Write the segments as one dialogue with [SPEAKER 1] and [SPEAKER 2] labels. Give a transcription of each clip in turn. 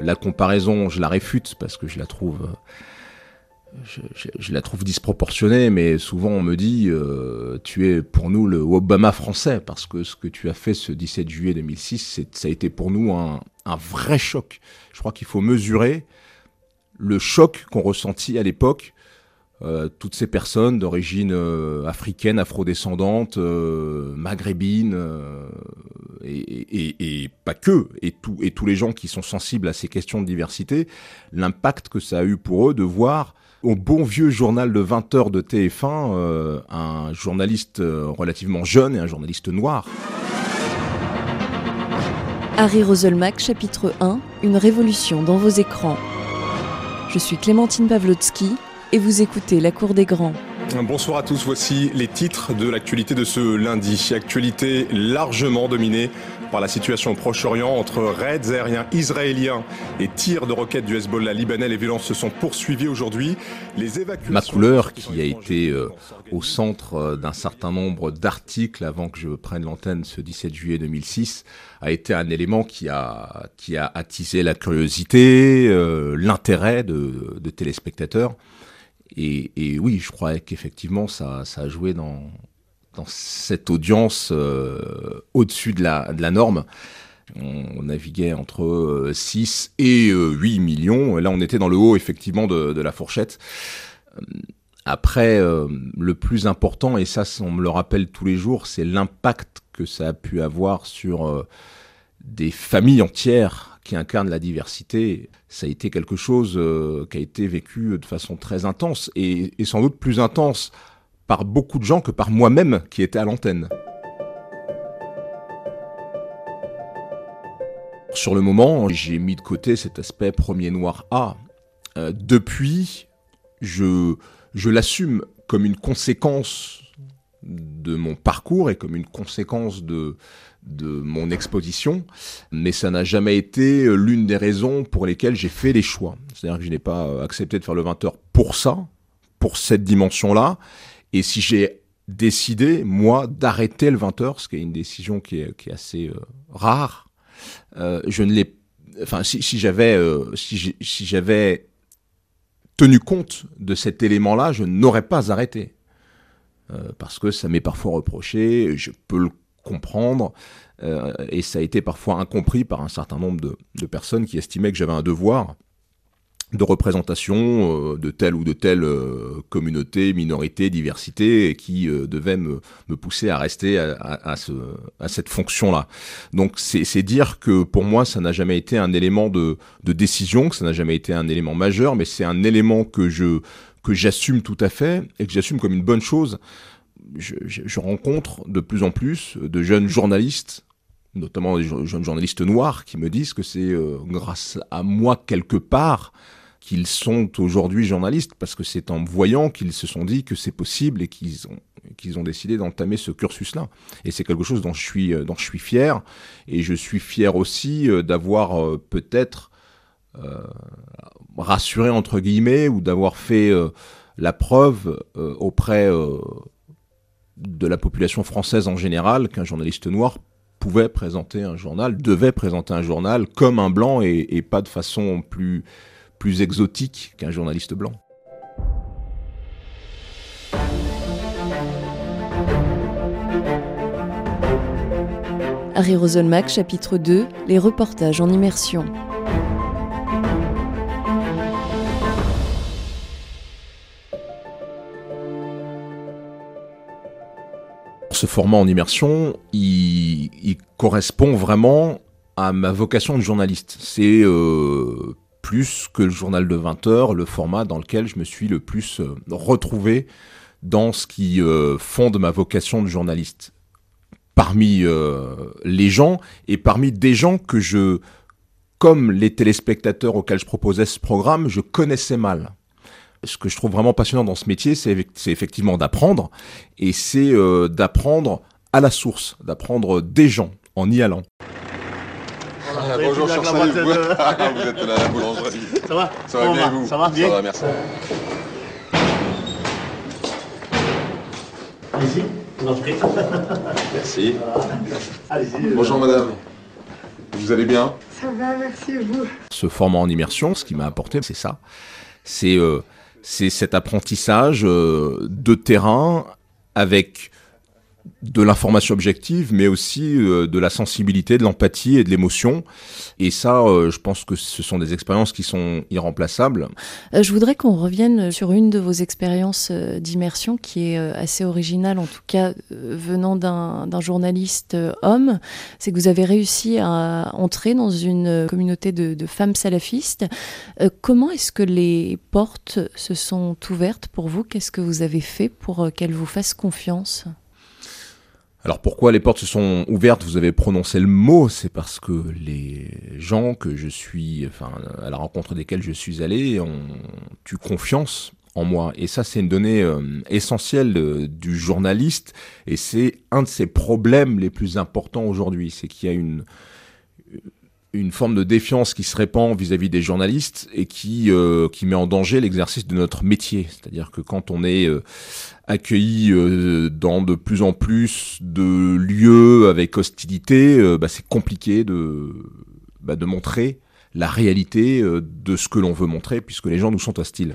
[SPEAKER 1] la comparaison, je la réfute parce que je la trouve je, la trouve disproportionnée, mais souvent on me dit euh, tu es pour nous le Obama français parce que ce que tu as fait ce 17 juillet 2006, ça a été pour nous un, vrai choc. Je crois qu'il faut mesurer le choc qu'ont ressenti à l'époque euh, toutes ces personnes d'origine euh, africaine, afrodescendante, maghrébine, et, pas que, et tous les gens qui sont sensibles à ces questions de diversité, l'impact que ça a eu pour eux de voir au bon vieux journal de 20 heures de TF1, euh, un journaliste euh, relativement jeune et un journaliste noir.
[SPEAKER 2] Harry Roselmack, chapitre 1, Une révolution dans vos écrans. Je suis Clémentine Pavlotsky et vous écoutez La Cour des Grands.
[SPEAKER 3] Bonsoir à tous, voici les titres de l'actualité de ce lundi. Actualité largement dominée par la situation au Proche-Orient entre raids aériens israéliens et tirs de roquettes du Hezbollah libanais. Les violences se sont poursuivies aujourd'hui.
[SPEAKER 1] Les évacuations... Ma couleur, qui a été euh, au centre euh, d'un certain nombre d'articles avant que je prenne l'antenne ce 17 juillet 2006, a été un élément qui a, qui a attisé la curiosité, euh, l'intérêt de, de, téléspectateurs. Et, et, oui, je crois qu'effectivement, ça, a joué dans, cette audience euh, au-dessus de la, norme. On, naviguait entre 6 euh, et 8 euh, millions. Et là, on était dans le haut, effectivement, de, de la fourchette. Après, le plus important, et ça, on me le rappelle tous les jours, c'est l'impact que ça a pu avoir sur des familles entières qui incarnent la diversité. Ça a été quelque chose qui a été vécu de façon très intense et, sans doute plus intense par beaucoup de gens que par moi-même qui était à l'antenne. Sur le moment, j'ai mis de côté cet aspect premier noir A. Euh, depuis, je l'assume comme une conséquence de mon parcours et comme une conséquence de, de mon exposition, mais ça n'a jamais été l'une des raisons pour lesquelles j'ai fait les choix. C'est-à-dire que je n'ai pas accepté de faire le 20h pour ça, pour cette dimension-là, et si j'ai décidé, moi, d'arrêter le 20h, ce qui est une décision qui est, qui est assez euh, rare, euh, je ne l'ai... Enfin, si, si j'avais euh, si j'avais tenu compte de cet élément-là, je n'aurais pas arrêté. Euh, parce que ça m'est parfois reproché, je peux le comprendre, et ça a été parfois incompris par un certain nombre de, personnes qui estimaient que j'avais un devoir de représentation euh, de telle ou de telle euh, communauté, minorité, diversité, et qui euh, devait me, me, pousser à rester à, à, ce, à cette fonction-là. Donc c'est dire que pour moi, ça n'a jamais été un élément de, de décision, que ça n'a jamais été un élément majeur, mais c'est un élément que je que j'assume tout à fait et que j'assume comme une bonne chose. Je, rencontre de plus en plus de jeunes journalistes notamment des jeunes journalistes noirs qui me disent que c'est grâce à moi quelque part qu'ils sont aujourd'hui journalistes parce que c'est en voyant qu'ils se sont dit que c'est possible et qu'ils ont décidé d'entamer ce cursus-là. Et c'est quelque chose dont je suis suis fier et je suis fier aussi euh, d'avoir euh, peut-être euh, rassuré entre guillemets ou d'avoir fait euh, la preuve euh, auprès de la population française en général qu'un journaliste noir pouvait présenter un journal, devait présenter un journal comme un blanc et, pas de façon plus exotique qu'un journaliste blanc.
[SPEAKER 2] Harry Roselmack, chapitre 2 Les reportages en immersion.
[SPEAKER 1] Ce format en immersion, il, correspond vraiment à ma vocation de journaliste. C'est euh, plus que le journal de 20 heures, le format dans lequel je me suis le plus euh, retrouvé dans ce qui euh, fonde ma vocation de journaliste. Parmi les gens et parmi des gens que je, comme les téléspectateurs auxquels je proposais ce programme, je connaissais mal. Ce que je trouve vraiment passionnant dans ce métier, c'est effectivement d'apprendre, et c'est d'apprendre à la source, d'apprendre des gens en y allant.
[SPEAKER 4] Bonjour, cher. De... vous êtes là à la boulangerie.
[SPEAKER 5] Ça va
[SPEAKER 4] Ça va bien, vous
[SPEAKER 5] Ça va bien
[SPEAKER 4] Ça va, merci.
[SPEAKER 5] Allez-y,
[SPEAKER 4] Merci.
[SPEAKER 5] Allez-y.
[SPEAKER 4] Bonjour, madame.
[SPEAKER 3] Vous allez bien?
[SPEAKER 5] Ça va, merci à vous?
[SPEAKER 1] Ce format en immersion, ce qui m'a apporté, c'est ça. C'est euh, c'est cet apprentissage euh, de terrain avec de l'information objective, mais aussi euh, de la sensibilité, de l'empathie et de l'émotion. Et ça, euh, je pense que ce sont des expériences qui sont irremplaçables.
[SPEAKER 2] Euh, je voudrais qu'on revienne sur une de vos expériences d'immersion qui est assez originale, en tout cas venant d'un journaliste homme. C'est que vous avez réussi à entrer dans une communauté de, de femmes salafistes. comment est-ce que les portes se sont ouvertes pour vous? Qu'est-ce que vous avez fait pour qu'elles vous fassent confiance?
[SPEAKER 1] Alors pourquoi les portes se sont ouvertes Vous avez prononcé le mot, c'est parce que les gens que je suis, enfin à la rencontre desquels je suis allé, ont eu confiance en moi. Et ça, c'est une donnée euh, essentielle du journaliste, et c'est un de ses problèmes les plus importants aujourd'hui, c'est qu'il y a une une forme de défiance qui se répand vis-à-vis des journalistes et qui euh, qui met en danger l'exercice de notre métier. C'est-à-dire que quand on est euh, accueilli euh, dans de plus en plus de lieux avec hostilité, bah, c'est compliqué de bah, de montrer la réalité de ce que l'on veut montrer puisque les gens nous sont hostiles.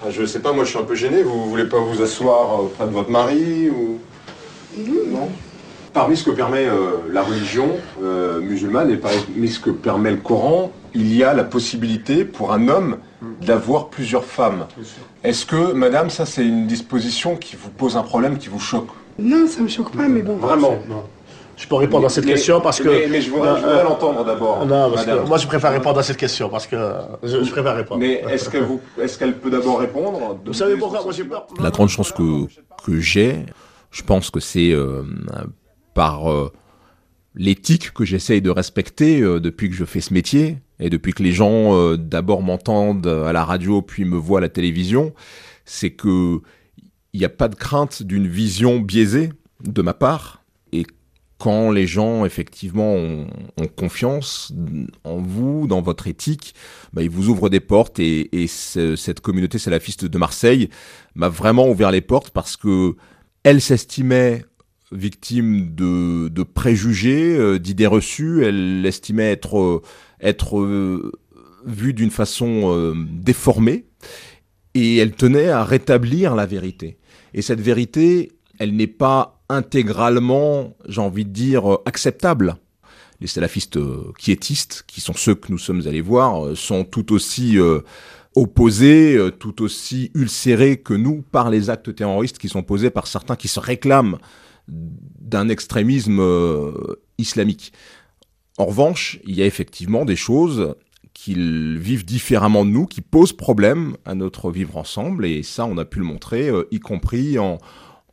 [SPEAKER 3] Enfin, je sais pas, moi je suis un peu gêné. Vous voulez pas vous asseoir auprès de votre mari ou? Non Parmi ce que permet euh, la religion euh, musulmane et parmi ce que permet le Coran, il y a la possibilité pour un homme d'avoir plusieurs femmes. Est-ce que, madame, ça c'est une disposition qui vous pose un problème, qui vous choque?
[SPEAKER 5] Non, ça me choque pas, mais bon.
[SPEAKER 3] Vraiment?
[SPEAKER 6] Je peux répondre à cette question parce que.
[SPEAKER 3] Mais, je voudrais,
[SPEAKER 6] euh,
[SPEAKER 3] l'entendre d'abord.
[SPEAKER 6] Non, parce que moi je préfère répondre à cette question parce que je, préfère répondre.
[SPEAKER 3] Mais est-ce qu'elle est peut d'abord répondre
[SPEAKER 6] Vous savez pourquoi? Moi j'ai peur.
[SPEAKER 1] La grande chance que, que j'ai, je pense que c'est par euh, l'éthique que j'essaye de respecter euh, depuis que je fais ce métier et depuis que les gens euh, d'abord m'entendent à la radio puis me voient à la télévision, c'est que il n'y a pas de crainte d'une vision biaisée de ma part. Et quand les gens effectivement ont, confiance en vous, dans votre éthique, bah, ils vous ouvrent des portes et, et cette communauté salafiste de Marseille m'a vraiment ouvert les portes parce que elle s'estimait victime de, préjugés, euh, d'idées reçues. Elle estimait être, euh, euh, vue d'une façon déformée et elle tenait à rétablir la vérité. Et cette vérité, elle n'est pas intégralement, j'ai envie de dire, acceptable. Les salafistes quiétistes, qui sont ceux que nous sommes allés voir, sont tout aussi opposés, tout aussi ulcérés que nous par les actes terroristes qui sont posés par certains qui se réclament d'un extrémisme euh, islamique. En revanche, il y a effectivement des choses qu'ils vivent différemment de nous, qui posent problème à notre vivre ensemble, et ça, on a pu le montrer, euh, y compris en,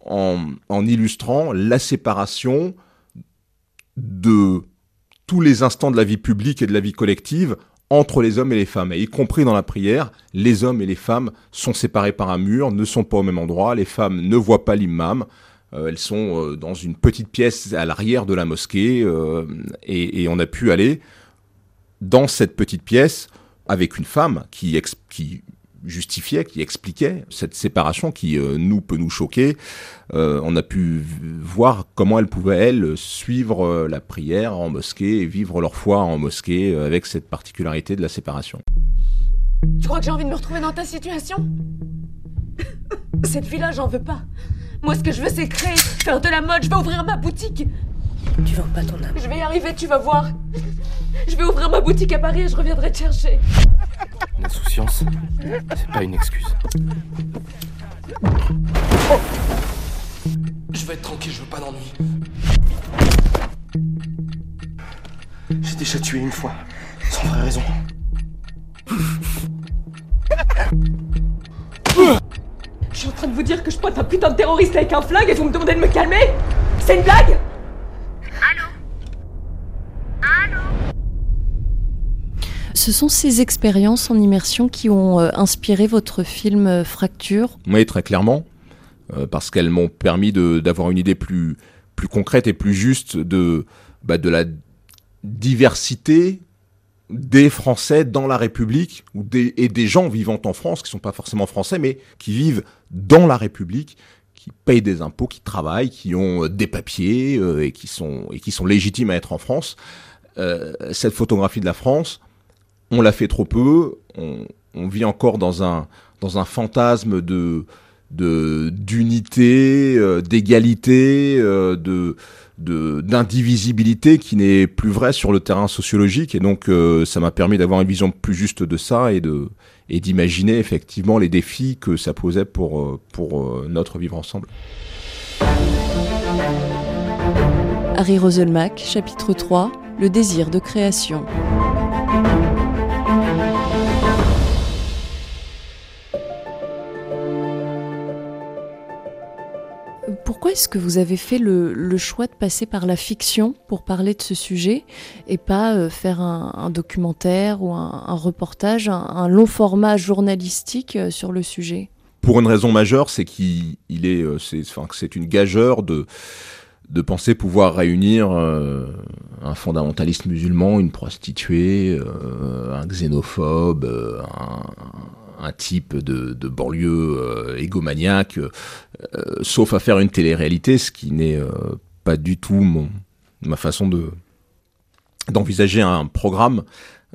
[SPEAKER 1] en, illustrant la séparation de tous les instants de la vie publique et de la vie collective entre les hommes et les femmes, et y compris dans la prière, les hommes et les femmes sont séparés par un mur, ne sont pas au même endroit, les femmes ne voient pas l'imam, elles sont euh, dans une petite pièce à l'arrière de la mosquée euh, et, on a pu aller dans cette petite pièce avec une femme qui, qui justifiait, qui expliquait cette séparation qui nous peut nous choquer. on a pu voir comment elles pouvaient elles suivre la prière en mosquée et vivre leur foi en mosquée avec cette particularité de la séparation.
[SPEAKER 7] Tu crois que j'ai envie de me retrouver dans ta situation? Cette vie-là, j'en veux pas. Moi, ce que je veux, c'est créer, faire de la mode. Je vais ouvrir ma boutique.
[SPEAKER 8] Tu vends pas ton âme.
[SPEAKER 7] Je vais y arriver, tu vas voir. Je vais ouvrir ma boutique à Paris et je reviendrai te chercher.
[SPEAKER 9] L'insouciance, c'est pas une excuse.
[SPEAKER 10] Je veux être tranquille, je veux pas d'ennui. J'ai déjà tué une fois, sans vraie raison.
[SPEAKER 7] Vous dire que je pointe un putain de terroriste avec un flingue et vous me demandez de me calmer C'est une blague
[SPEAKER 11] Allô Allô
[SPEAKER 2] Ce sont ces expériences en immersion qui ont euh, inspiré votre film euh, Fracture.
[SPEAKER 1] Oui, très clairement, euh, parce qu'elles m'ont permis d'avoir une idée plus, plus concrète et plus juste de, bah, de la diversité des Français dans la République ou des, et des gens vivant en France qui sont pas forcément français mais qui vivent dans la République, qui payent des impôts, qui travaillent, qui ont euh, des papiers euh, et qui sont et qui sont légitimes à être en France. euh, cette photographie de la France, on l'a fait trop peu. On, on, vit encore dans un, dans un fantasme de d'unité, euh, d'égalité, euh, d'indivisibilité qui n'est plus vrai sur le terrain sociologique et donc euh, ça m'a permis d'avoir une vision plus juste de ça et d'imaginer effectivement les défis que ça posait pour pour notre vivre ensemble.
[SPEAKER 2] Harry Roselmack, chapitre 3, le désir de création. Pourquoi est-ce que vous avez fait le, choix de passer par la fiction pour parler de ce sujet et pas euh, faire un, documentaire ou un, reportage, un, long format journalistique euh, sur le sujet?
[SPEAKER 1] Pour une raison majeure, c'est qu'il est, euh, c'est une gageure de de penser pouvoir réunir un fondamentaliste musulman, une prostituée, un xénophobe, un, un type de, banlieue euh, égomaniaque, euh, sauf à faire une télé-réalité, ce qui n'est euh, pas du tout mon, ma façon de d'envisager un programme.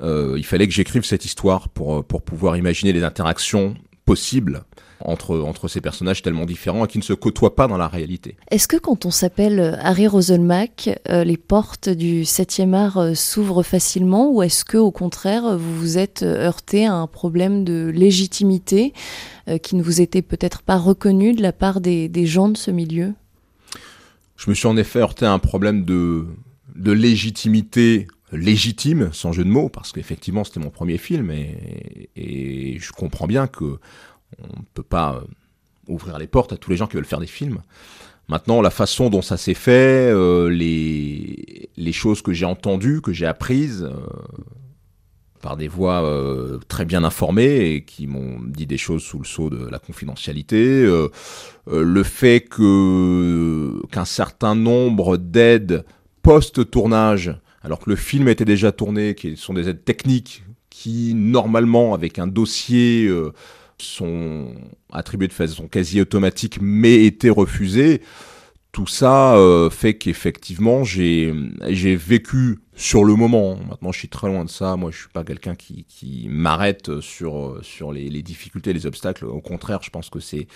[SPEAKER 1] il fallait que j'écrive cette histoire pour, pour pouvoir imaginer les interactions possibles entre, entre ces personnages tellement différents et qui ne se côtoient pas dans la réalité.
[SPEAKER 2] Est-ce que quand on s'appelle euh, Harry Roselmack, euh, les portes du 7e art euh, s'ouvrent facilement ou est-ce que au contraire vous vous êtes heurté à un problème de légitimité qui ne vous était peut-être pas reconnu de la part des, des, gens de ce milieu?
[SPEAKER 1] Je me suis en effet heurté à un problème de, de légitimité légitime, sans jeu de mots, parce qu'effectivement c'était mon premier film et, je comprends bien que on ne peut pas euh, ouvrir les portes à tous les gens qui veulent faire des films. Maintenant, la façon dont ça s'est fait, euh, les, les choses que j'ai entendues, que j'ai apprises, euh, par des voix très bien informées et qui m'ont dit des choses sous le sceau de la confidentialité, le fait que qu'un certain nombre d'aides post-tournage, alors que le film était déjà tourné, qui sont des aides techniques qui, normalement, avec un dossier sont attribués de façon quasi automatique mais étaient refusés. Tout ça euh, fait qu'effectivement j'ai vécu sur le moment. Maintenant je suis très loin de ça. Moi je suis pas quelqu'un qui, qui m'arrête sur sur les, les, difficultés, les obstacles. Au contraire, je pense que c'est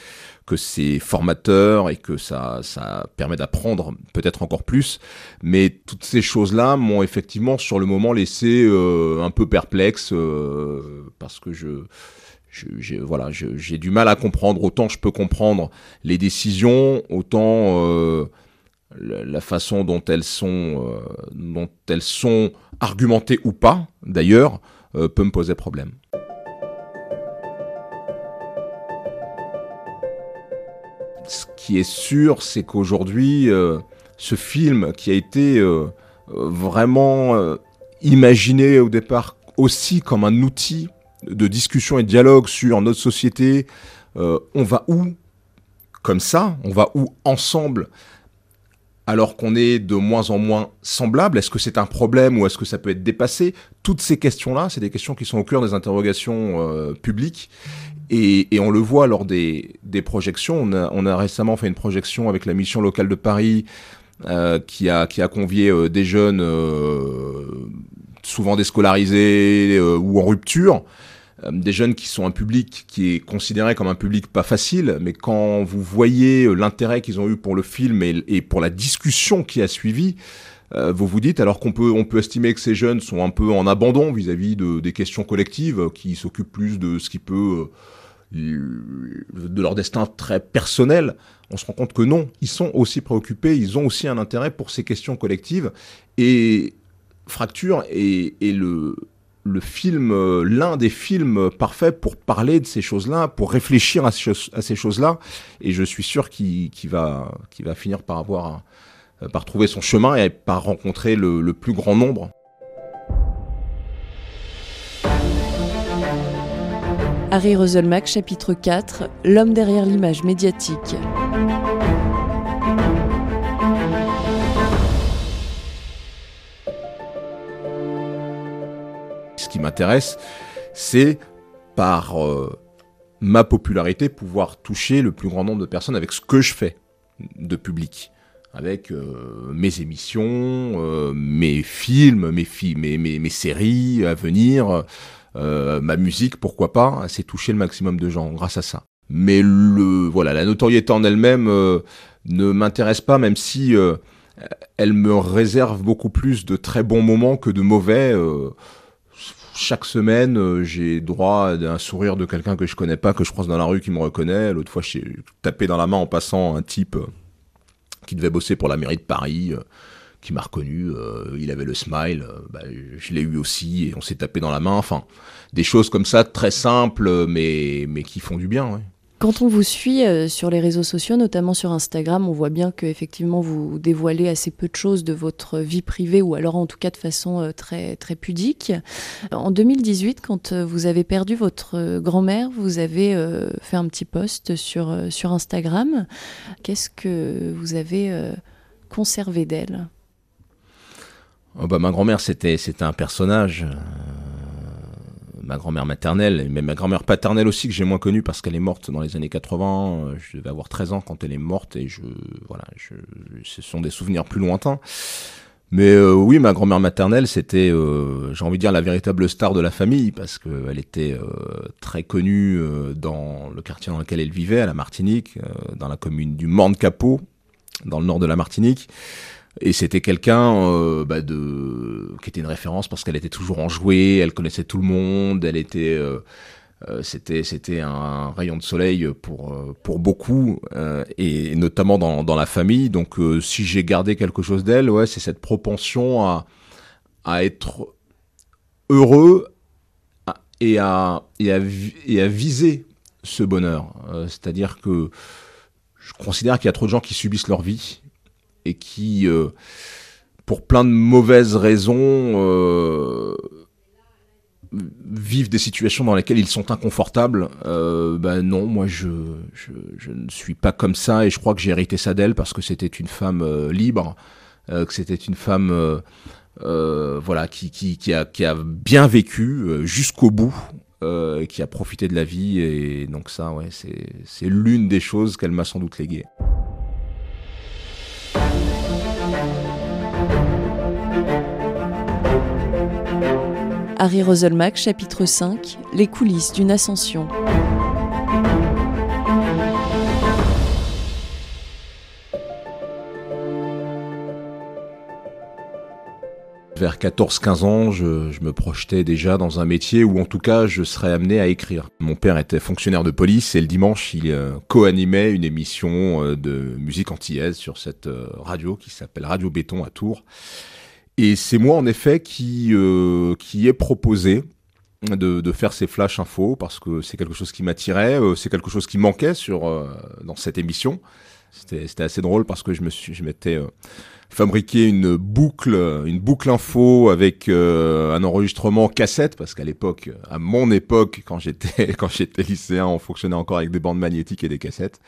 [SPEAKER 1] que c'est formateur et que ça ça permet d'apprendre peut-être encore plus. Mais toutes ces choses là m'ont effectivement sur le moment laissé euh, un peu perplexe euh, parce que je j'ai voilà, j'ai du mal à comprendre. Autant je peux comprendre les décisions, autant euh, la façon dont elles sont, euh, dont elles sont argumentées ou pas, d'ailleurs, euh, peut me poser problème. Ce qui est sûr, c'est qu'aujourd'hui, ce film qui a été vraiment imaginé au départ aussi comme un outil de discussion et de dialogue sur notre société, euh, on va où? Comme ça On va où ensemble? Alors qu'on est de moins en moins semblable Est-ce que c'est un problème ou est-ce que ça peut être dépassé? Toutes ces questions-là, c'est des questions qui sont au cœur des interrogations euh, publiques. Et, on le voit lors des, projections. On a, récemment fait une projection avec la mission locale de Paris euh, qui, a, qui a convié des jeunes souvent déscolarisés ou en rupture. Euh, des jeunes qui sont un public qui est considéré comme un public pas facile, mais quand vous voyez euh, l'intérêt qu'ils ont eu pour le film et, pour la discussion qui a suivi, euh, vous vous dites, alors qu'on peut, on peut estimer que ces jeunes sont un peu en abandon vis-à-vis de, des questions collectives, qui s'occupent plus de ce qui peut, de leur destin très personnel, on se rend compte que non, ils sont aussi préoccupés, ils ont aussi un intérêt pour ces questions collectives, et Fracture est, est le, le film, euh, l'un des films parfaits pour parler de ces choses-là, pour réfléchir à, ces choses-là. Et je suis sûr qu'il va, va finir par avoir, euh, par trouver son chemin et par rencontrer le, plus grand nombre.
[SPEAKER 2] Harry Roselmack, chapitre 4 L'homme derrière l'image médiatique.
[SPEAKER 1] C'est par euh, ma popularité pouvoir toucher le plus grand nombre de personnes avec ce que je fais de public. avec mes émissions, mes films, mes, mes, mes, mes, séries à venir, ma musique, pourquoi pas. C'est toucher le maximum de gens grâce à ça. Mais le, voilà, la notoriété en elle-même ne m'intéresse pas, même si elle me réserve beaucoup plus de très bons moments que de mauvais. Euh, chaque semaine, euh, j'ai droit à un sourire de quelqu'un que je connais pas, que je croise dans la rue, qui me reconnaît. L'autre fois, j'ai tapé dans la main en passant un type euh, qui devait bosser pour la mairie de Paris, qui m'a reconnu. il avait le smile, bah, je l'ai eu aussi, et on s'est tapé dans la main. Enfin, des choses comme ça, très simples, mais, qui font du bien.
[SPEAKER 2] Quand on vous suit euh, sur les réseaux sociaux, notamment sur Instagram, on voit bien que effectivement vous dévoilez assez peu de choses de votre vie privée ou alors en tout cas de façon euh, très très pudique. En 2018, quand euh, vous avez perdu votre grand-mère, vous avez fait un petit post sur sur Instagram. Qu'est-ce que vous avez conservé d'elle?
[SPEAKER 1] Oh bah, ma grand-mère c'était c'était un personnage ma grand-mère maternelle, mais ma grand-mère paternelle aussi, que j'ai moins connue parce qu'elle est morte dans les années 80. Euh, je devais avoir 13 ans quand elle est morte et je, voilà, je, ce sont des souvenirs plus lointains. Mais euh, oui, ma grand-mère maternelle, c'était, euh, j'ai envie de dire, la véritable star de la famille parce qu'elle était très connue dans le quartier dans lequel elle vivait, à la Martinique, dans la commune du Morne-Capot, dans le nord de la Martinique. Et c'était quelqu'un euh, bah de qui était une référence parce qu'elle était toujours enjouée, elle connaissait tout le monde, elle était euh, euh c'était c'était un rayon de soleil pour pour beaucoup et notamment dans dans la famille. Donc si j'ai gardé quelque chose d'elle, ouais, c'est cette propension à à être heureux et à et à, et à viser ce bonheur. C'est-à-dire que je considère qu'il y a trop de gens qui subissent leur vie et qui, euh, pour plein de mauvaises raisons, euh, vivent des situations dans lesquelles ils sont inconfortables. Euh, ben non, moi je, je, ne suis pas comme ça et je crois que j'ai hérité ça d'elle parce que c'était une femme libre, que c'était une femme voilà qui, a, qui a bien vécu jusqu'au bout. qui a profité de la vie et donc ça ouais c'est l'une des choses qu'elle m'a sans doute léguée.
[SPEAKER 2] Harry Roselmack, chapitre 5 Les coulisses d'une ascension.
[SPEAKER 1] Vers 14-15 ans, je, me projetais déjà dans un métier où en tout cas je serais amené à écrire. Mon père était fonctionnaire de police et le dimanche il euh, co-animait une émission euh, de musique antillaise sur cette euh, radio qui s'appelle Radio Béton à Tours. Et c'est moi, en effet, qui, euh, qui ai proposé de, de, faire ces flash infos parce que c'est quelque chose qui m'attirait, euh, c'est quelque chose qui manquait sur, euh, dans cette émission. C'était assez drôle parce que je me suis, je m'étais euh, fabriqué une boucle, une boucle info avec un enregistrement cassette parce qu'à l'époque, à mon époque, quand j'étais, quand j'étais lycéen, on fonctionnait encore avec des bandes magnétiques et des cassettes.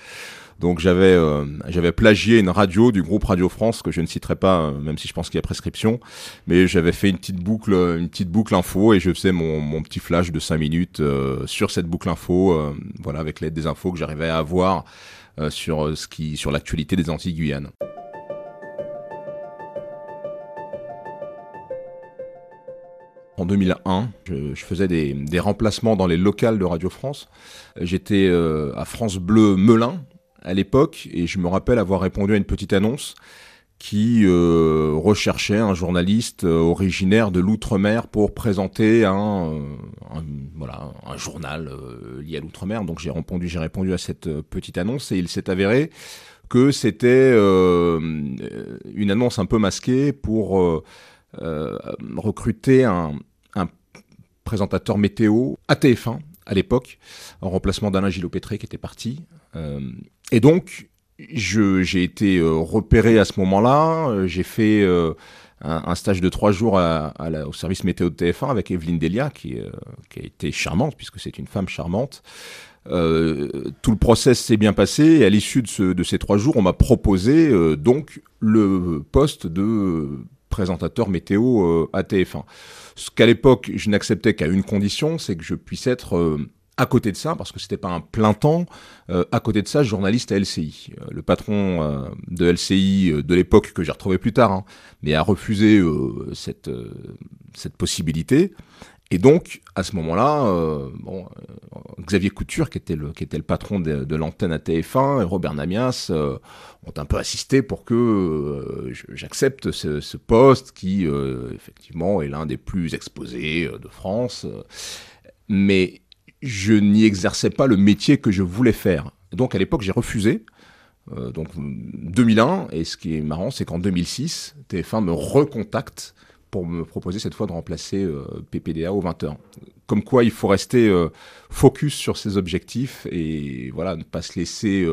[SPEAKER 1] Donc j'avais euh, j'avais plagié une radio du groupe Radio France que je ne citerai pas, euh, même si je pense qu'il y a prescription, mais j'avais fait une petite boucle une petite boucle info et je faisais mon, mon petit flash de 5 minutes euh, sur cette boucle info, voilà avec l'aide des infos que j'arrivais à avoir sur ce qui sur l'actualité des Antilles Guyane. En 2001, je, je faisais des, des, remplacements dans les locales de Radio France. J'étais à France Bleu Melun, à l'époque et je me rappelle avoir répondu à une petite annonce qui euh, recherchait un journaliste euh, originaire de l'outre-mer pour présenter un, euh, voilà un journal lié à l'outre-mer. Donc j'ai répondu j'ai répondu à cette petite annonce et il s'est avéré que c'était une annonce un peu masquée pour recruter un, présentateur météo à TF1 à l'époque, en remplacement d'Alain Gillot-Pétré qui était parti. Et donc, j'ai été euh, repéré à ce moment-là. Euh, j'ai fait euh, un, stage de trois jours à, au service météo de TF1 avec Evelyne Delia, qui, qui a été charmante, puisque c'est une femme charmante. tout le process s'est bien passé et à l'issue de, ce, de, ces trois jours, on m'a proposé donc le poste de présentateur météo à TF1. Ce qu'à l'époque, je n'acceptais qu'à une condition, c'est que je puisse être à côté de ça, parce que c'était pas un plein temps, euh, à côté de ça, journaliste à LCI. Euh, le patron euh, de LCI de l'époque, que j'ai retrouvé plus tard, hein, mais a refusé cette, cette possibilité. Et donc, à ce moment-là, bon, Xavier Couture, qui était le, qui était le patron de, l'antenne à TF1, et Robert Namias ont un peu assisté pour que j'accepte ce, ce, poste qui, effectivement, est l'un des plus exposés de France. Mais je n'y exerçais pas le métier que je voulais faire. Donc à l'époque, j'ai refusé. Euh, donc 2001, et ce qui est marrant, c'est qu'en 2006, TF1 me recontacte pour me proposer cette fois de remplacer euh, PPDA aux 20h. Comme quoi, il faut rester euh, focus sur ses objectifs et voilà, ne pas se laisser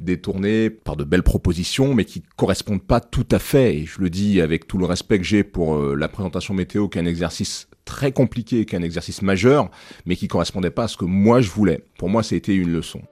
[SPEAKER 1] détourner par de belles propositions, mais qui correspondent pas tout à fait. Et je le dis avec tout le respect que j'ai pour la présentation météo, qui est un exercice très compliqué, qui est un exercice majeur, mais qui correspondait pas à ce que moi je voulais. Pour moi, été une leçon.